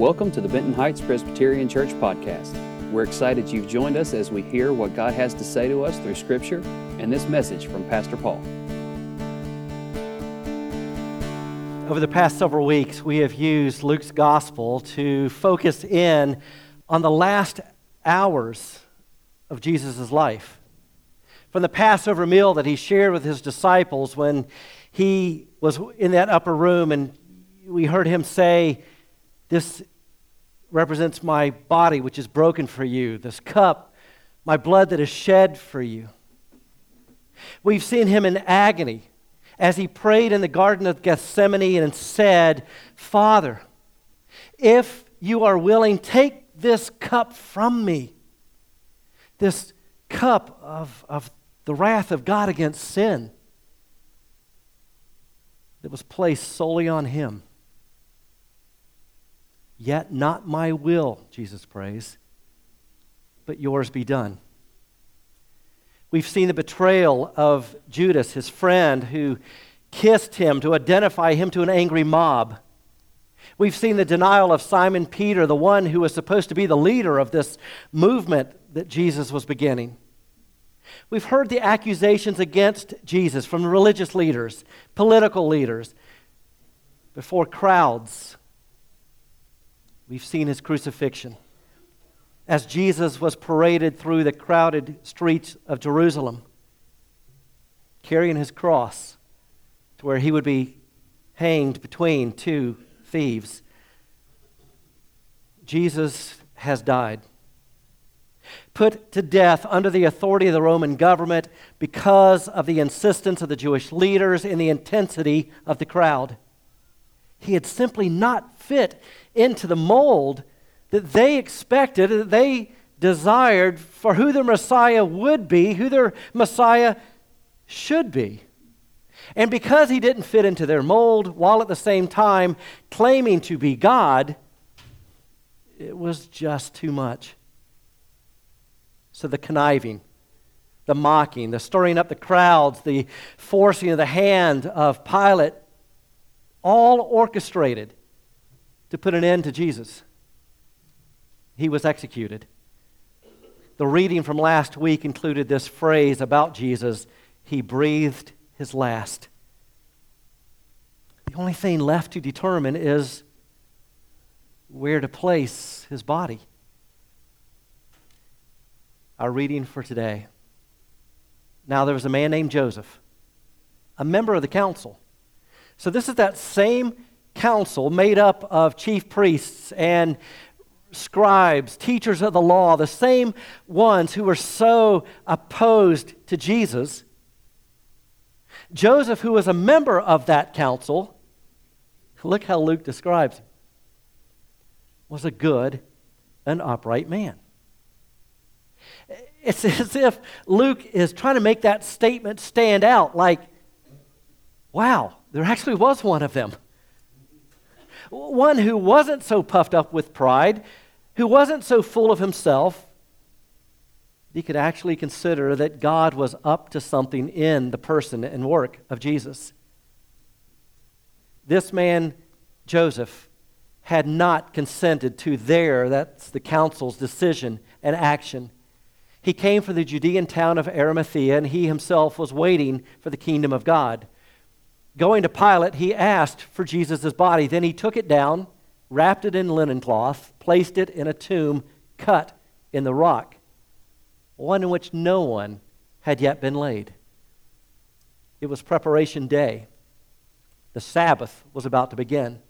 Welcome to the Benton Heights Presbyterian Church podcast. We're excited you've joined us as we hear what God has to say to us through Scripture and this message from Pastor Paul. Over the past several weeks, we have used Luke's gospel to focus in on the last hours of Jesus' life. From the Passover meal that he shared with his disciples when he was in that upper room and we heard him say, This represents my body, which is broken for you. This cup, my blood that is shed for you. We've seen him in agony as he prayed in the Garden of Gethsemane and said, Father, if you are willing, take this cup from me. This cup of, of the wrath of God against sin that was placed solely on him. Yet not my will, Jesus prays, but yours be done. We've seen the betrayal of Judas, his friend, who kissed him to identify him to an angry mob. We've seen the denial of Simon Peter, the one who was supposed to be the leader of this movement that Jesus was beginning. We've heard the accusations against Jesus from religious leaders, political leaders, before crowds We've seen his crucifixion. As Jesus was paraded through the crowded streets of Jerusalem, carrying his cross to where he would be hanged between two thieves. Jesus has died. Put to death under the authority of the Roman government because of the insistence of the Jewish leaders and the intensity of the crowd. He had simply not fit into the mold that they expected, that they desired for who their Messiah would be, who their Messiah should be. And because he didn't fit into their mold, while at the same time claiming to be God, it was just too much. So the conniving, the mocking, the stirring up the crowds, the forcing of the hand of Pilate, all orchestrated to put an end to Jesus. He was executed. The reading from last week included this phrase about Jesus He breathed his last. The only thing left to determine is where to place his body. Our reading for today. Now, there was a man named Joseph, a member of the council. So, this is that same council made up of chief priests and scribes, teachers of the law, the same ones who were so opposed to Jesus. Joseph, who was a member of that council, look how Luke describes him, was a good and upright man. It's as if Luke is trying to make that statement stand out like, wow, there actually was one of them one who wasn't so puffed up with pride, who wasn't so full of himself, he could actually consider that God was up to something in the person and work of Jesus. This man, Joseph, had not consented to their, that's the council's decision and action. He came from the Judean town of Arimathea, and he himself was waiting for the kingdom of God. Going to Pilate, he asked for Jesus' body. Then he took it down, wrapped it in linen cloth, placed it in a tomb cut in the rock, one in which no one had yet been laid. It was preparation day. The Sabbath was about to begin.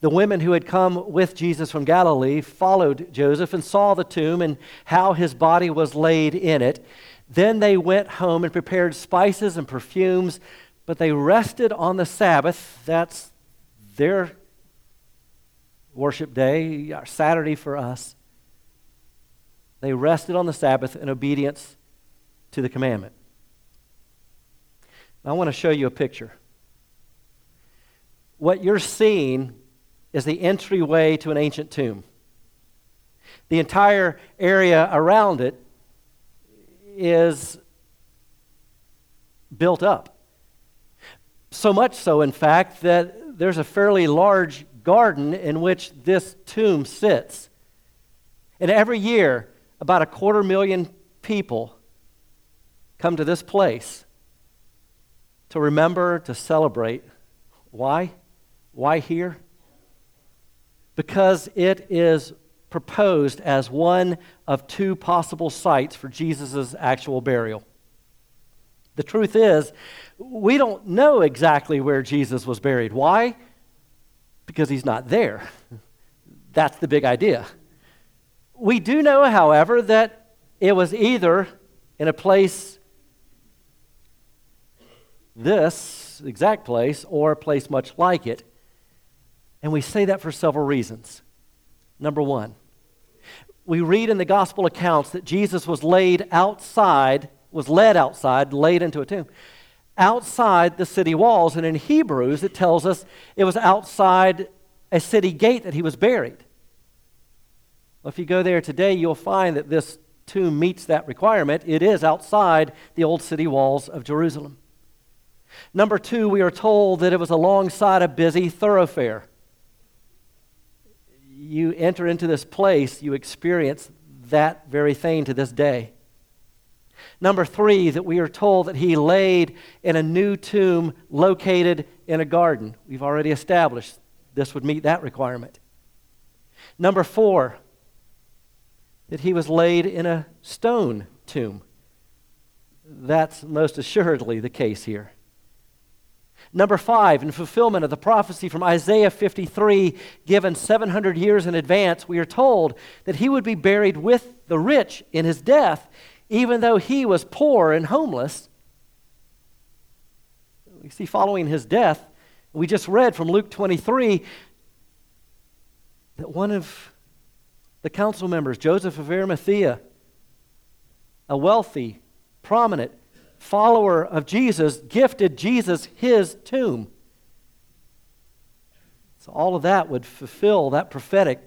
The women who had come with Jesus from Galilee followed Joseph and saw the tomb and how his body was laid in it. Then they went home and prepared spices and perfumes but they rested on the Sabbath. That's their worship day, uh, Saturday for us. They rested on the Sabbath in obedience to the commandment. I want to show you a picture. What you're seeing is the entryway to an ancient tomb. The entire area around it is built up. So much so, in fact, that there's a fairly large garden in which this tomb sits. And every year, about a quarter million people come to this place to remember, to celebrate. Why? Why here? Because it is proposed as one of two possible sites for Jesus' actual burial. The truth is, we don't know exactly where Jesus was buried. Why? Because he's not there. That's the big idea. We do know, however, that it was either in a place, this exact place, or a place much like it. And we say that for several reasons. Number one, we read in the gospel accounts that Jesus was laid outside, was led outside, laid into a tomb, outside the city walls. And in Hebrews, it tells us it was outside a city gate that he was buried. Well, if you go there today, you'll find that this tomb meets that requirement. It is outside the old city walls of Jerusalem. Number two, we are told that it was alongside a busy thoroughfare. You enter into this place, you experience that very thing to this day. Number three, that we are told that he laid in a new tomb located in a garden. We've already established this would meet that requirement. Number four, that he was laid in a stone tomb. That's most assuredly the case here. Number five, in fulfillment of the prophecy from Isaiah 53, given 700 years in advance, we are told that he would be buried with the rich in his death, even though he was poor and homeless. We see following his death, we just read from Luke 23 that one of the council members, Joseph of Arimathea, a wealthy, prominent follower of Jesus, gifted Jesus his tomb. So all of that would fulfill that prophetic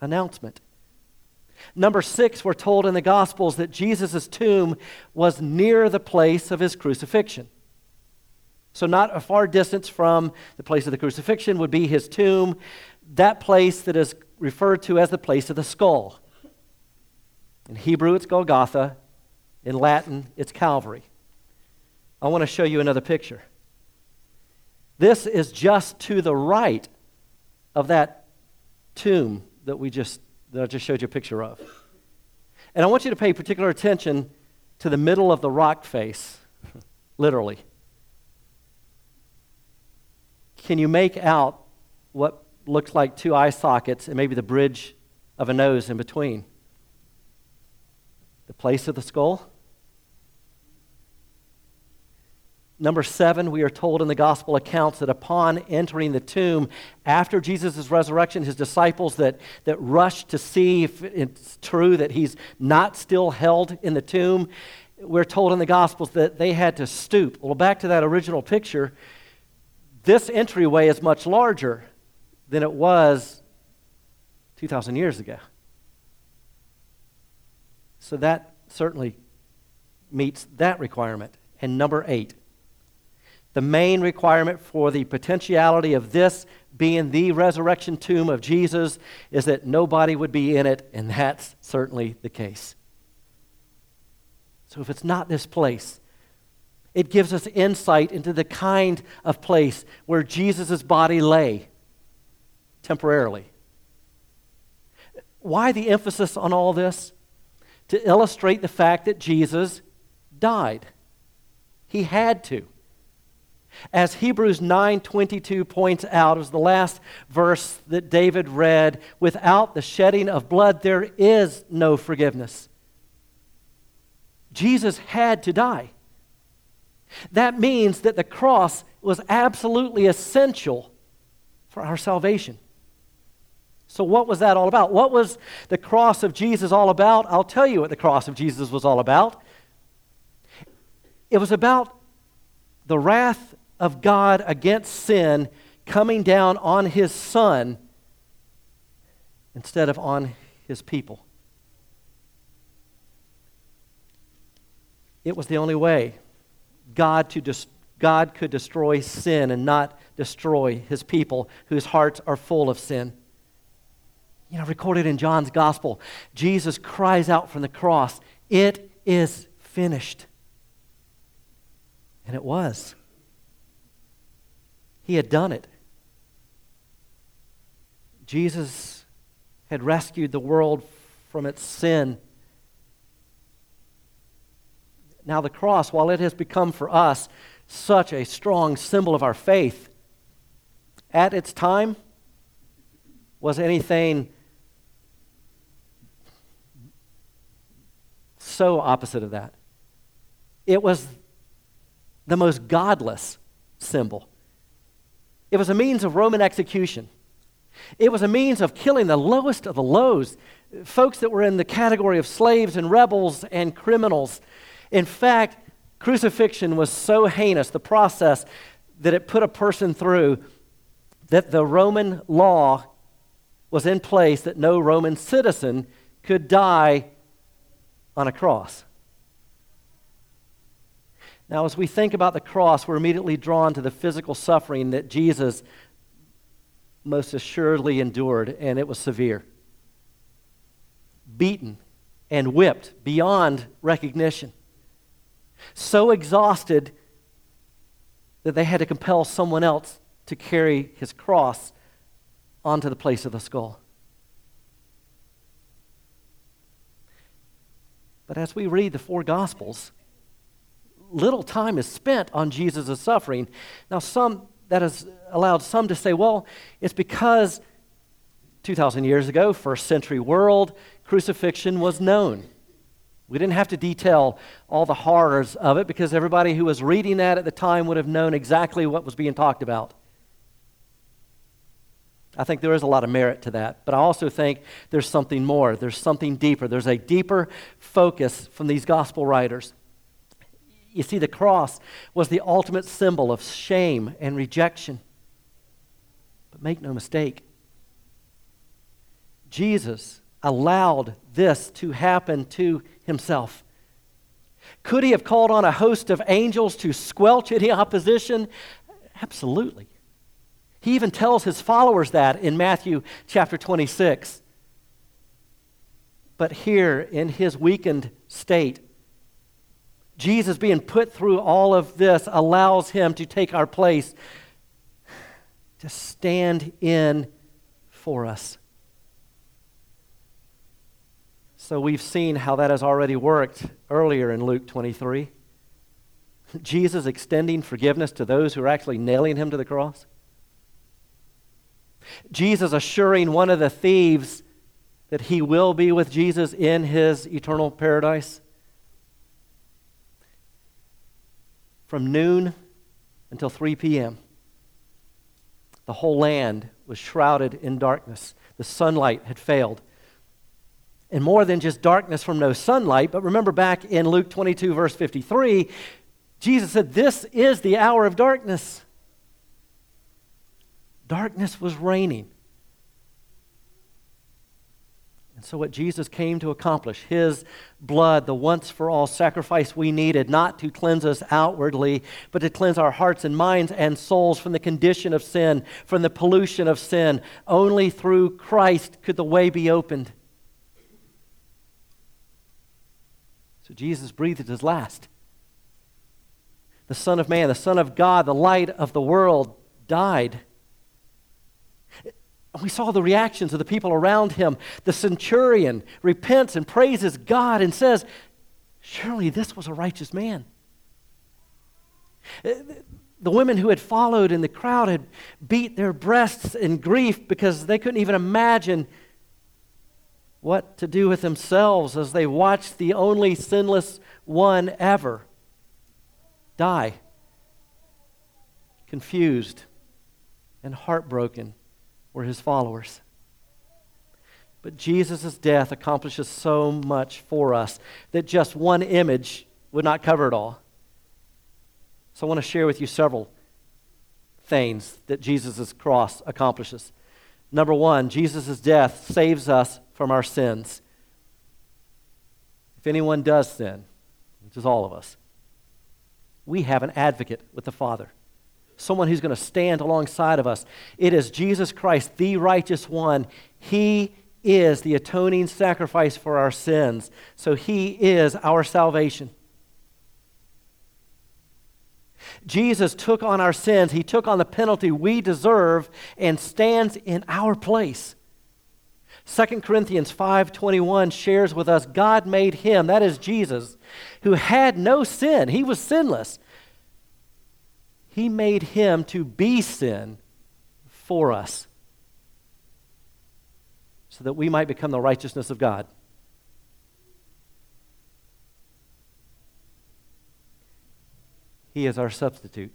announcement. Number six, we're told in the Gospels that Jesus' tomb was near the place of his crucifixion. So, not a far distance from the place of the crucifixion would be his tomb, that place that is referred to as the place of the skull. In Hebrew, it's Golgotha. In Latin, it's Calvary. I want to show you another picture. This is just to the right of that tomb that we just that I just showed you a picture of. And I want you to pay particular attention to the middle of the rock face, literally. Can you make out what looks like two eye sockets and maybe the bridge of a nose in between. The place of the skull. Number seven, we are told in the gospel accounts that upon entering the tomb after Jesus' resurrection, his disciples that, that rushed to see if it's true that he's not still held in the tomb, we're told in the gospels that they had to stoop. Well, back to that original picture, this entryway is much larger than it was 2,000 years ago. So that certainly meets that requirement. And number eight, the main requirement for the potentiality of this being the resurrection tomb of Jesus is that nobody would be in it, and that's certainly the case. So if it's not this place, it gives us insight into the kind of place where Jesus' body lay temporarily. Why the emphasis on all this? To illustrate the fact that Jesus died. He had to. As Hebrews 9:22 points out, it was the last verse that David read, without the shedding of blood there is no forgiveness. Jesus had to die. That means that the cross was absolutely essential for our salvation. So, what was that all about? What was the cross of Jesus all about? I'll tell you what the cross of Jesus was all about. It was about the wrath of God against sin coming down on his son instead of on his people. It was the only way God, to God could destroy sin and not destroy his people whose hearts are full of sin. You know, recorded in John's gospel, Jesus cries out from the cross, It is finished. And it was. He had done it. Jesus had rescued the world from its sin. Now, the cross, while it has become for us such a strong symbol of our faith, at its time was anything so opposite of that. It was the most godless symbol. It was a means of Roman execution. It was a means of killing the lowest of the lows, folks that were in the category of slaves and rebels and criminals. In fact, crucifixion was so heinous, the process that it put a person through, that the Roman law was in place that no Roman citizen could die on a cross. Now, as we think about the cross, we're immediately drawn to the physical suffering that Jesus most assuredly endured, and it was severe. Beaten and whipped beyond recognition. So exhausted that they had to compel someone else to carry his cross onto the place of the skull. But as we read the four Gospels, little time is spent on Jesus' suffering. Now, some that has allowed some to say, well, it's because 2,000 years ago, first century world, crucifixion was known. We didn't have to detail all the horrors of it because everybody who was reading that at the time would have known exactly what was being talked about. I think there is a lot of merit to that, but I also think there's something more. There's something deeper. There's a deeper focus from these gospel writers. You see, the cross was the ultimate symbol of shame and rejection. But make no mistake, Jesus allowed this to happen to himself. Could he have called on a host of angels to squelch any opposition? Absolutely. He even tells his followers that in Matthew chapter 26. But here, in his weakened state, Jesus being put through all of this allows him to take our place, to stand in for us. So we've seen how that has already worked earlier in Luke 23. Jesus extending forgiveness to those who are actually nailing him to the cross. Jesus assuring one of the thieves that he will be with Jesus in his eternal paradise. From noon until 3 p.m., the whole land was shrouded in darkness. The sunlight had failed. And more than just darkness from no sunlight, but remember back in Luke 22, verse 53, Jesus said, This is the hour of darkness. Darkness was reigning. And so, what Jesus came to accomplish, his blood, the once for all sacrifice we needed, not to cleanse us outwardly, but to cleanse our hearts and minds and souls from the condition of sin, from the pollution of sin. Only through Christ could the way be opened. So, Jesus breathed his last. The Son of Man, the Son of God, the light of the world, died we saw the reactions of the people around him. The centurion repents and praises God and says, Surely this was a righteous man. Uh, the women who had followed in the crowd had beat their breasts in grief because they couldn't even imagine what to do with themselves as they watched the only sinless one ever die. Confused and heartbroken were his followers. But Jesus' death accomplishes so much for us that just one image would not cover it all. So I want to share with you several things that Jesus' cross accomplishes. Number one, Jesus' death saves us from our sins. If anyone does sin, which is all of us, we have an advocate with the Father someone who's going to stand alongside of us. It is Jesus Christ, the righteous one. He is the atoning sacrifice for our sins. So he is our salvation. Jesus took on our sins, he took on the penalty we deserve and stands in our place. 2 Corinthians 5:21 shares with us God made him, that is Jesus, who had no sin. He was sinless. He made him to be sin for us so that we might become the righteousness of God. He is our substitute.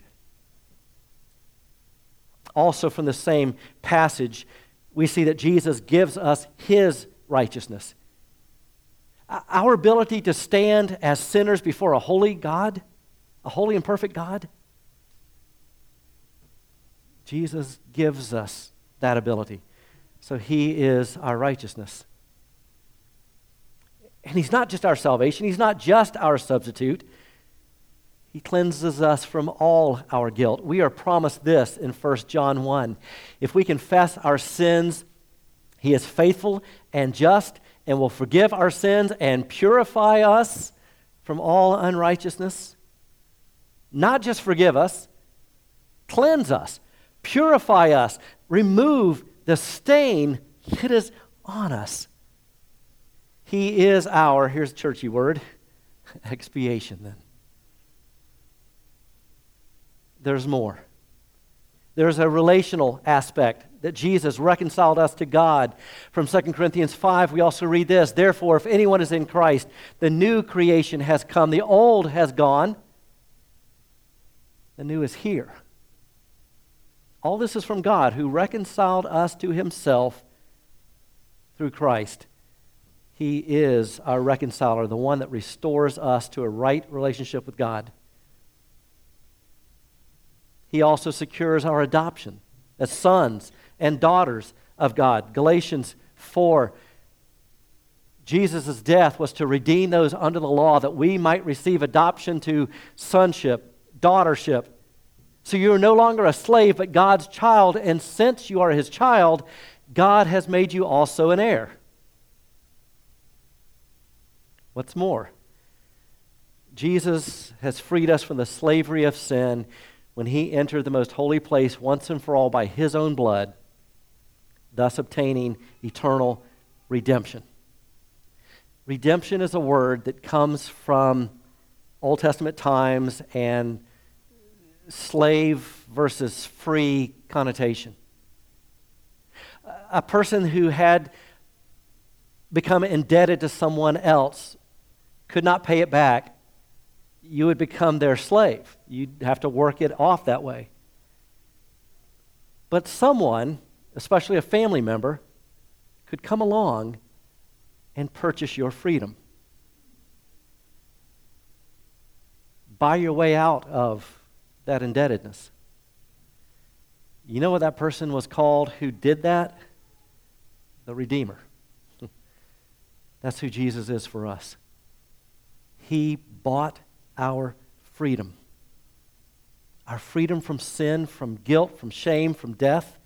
Also, from the same passage, we see that Jesus gives us his righteousness. Our ability to stand as sinners before a holy God, a holy and perfect God, Jesus gives us that ability. So he is our righteousness. And he's not just our salvation, he's not just our substitute. He cleanses us from all our guilt. We are promised this in 1 John 1. If we confess our sins, He is faithful and just and will forgive our sins and purify us from all unrighteousness. Not just forgive us, cleanse us, purify us, remove the stain that is on us. He is our, here's a churchy word, expiation then. there's more. There's a relational aspect that Jesus reconciled us to God. From 2 Corinthians 5, we also read this Therefore, if anyone is in Christ, the new creation has come, the old has gone, the new is here. All this is from God who reconciled us to himself through Christ. He is our reconciler, the one that restores us to a right relationship with God. He also secures our adoption as sons and daughters of God. Galatians 4 Jesus' death was to redeem those under the law that we might receive adoption to sonship, daughtership. So you are no longer a slave, but God's child. And since you are his child, God has made you also an heir. What's more? Jesus has freed us from the slavery of sin when he entered the most holy place once and for all by his own blood, thus obtaining eternal redemption. Redemption is a word that comes from Old Testament times and slave versus free connotation. A person who had become indebted to someone else could not pay it back you would become their slave. You'd have to work it off that way. But someone, especially a family member, could come along and purchase your freedom. Buy your way out of that indebtedness. You know what that person was called who did that? The Redeemer. That's who Jesus is for us. He bought our freedom. Our freedom from sin, from guilt, from shame, from death.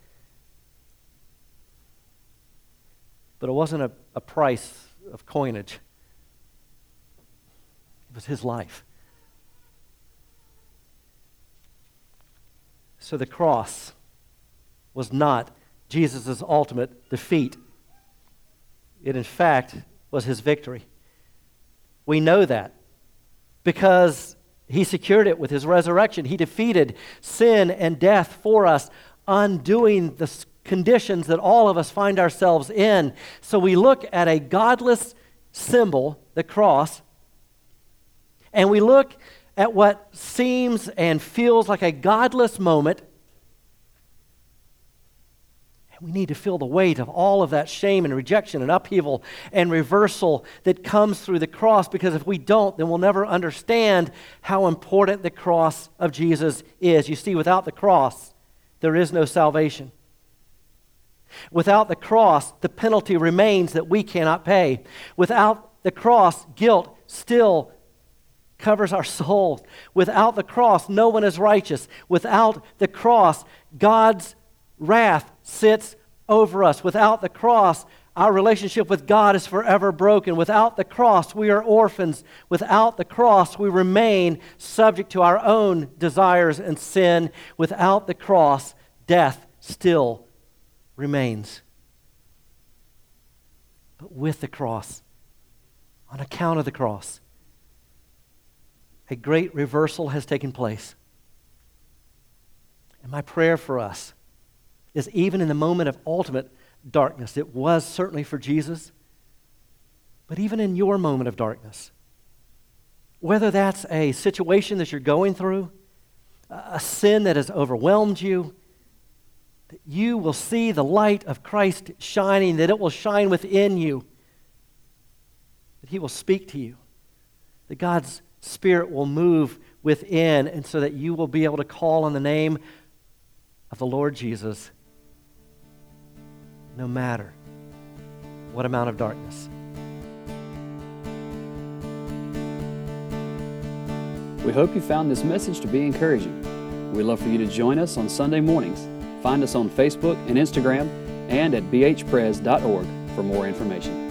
But it wasn't a, a price of coinage, it was his life. So the cross was not Jesus' ultimate defeat. It, in fact, was his victory. We know that because he secured it with his resurrection. He defeated sin and death for us, undoing the conditions that all of us find ourselves in. So we look at a godless symbol, the cross, and we look at what seems and feels like a godless moment, And we need to feel the weight of all of that shame and rejection and upheaval and reversal that comes through the cross because if we don't, then we'll never understand how important the cross of Jesus is. You see, without the cross, there is no salvation. Without the cross, the penalty remains that we cannot pay. Without the cross, guilt still covers our soul. Without the cross, no one is righteous. Without the cross, God's wrath sits over us. Without the cross, our relationship with God is forever broken. Without the cross, we are orphans. Without the cross, we remain subject to our own desires and sin. Without the cross, death still remains. But with the cross, on account of the cross, a great reversal has taken place. And my prayer for us is even in the moment of ultimate darkness, it was certainly for Jesus, but even in your moment of darkness, whether that's a situation that you're going through, a sin that has overwhelmed you, that you will see the light of Christ shining, that it will shine within you, that He will speak to you, that God's Spirit will move within, and so that you will be able to call on the name of the Lord Jesus no matter what amount of darkness. We hope you found this message to be encouraging. We'd love for you to join us on Sunday mornings. Find us on Facebook and Instagram and at bhpres.org for more information.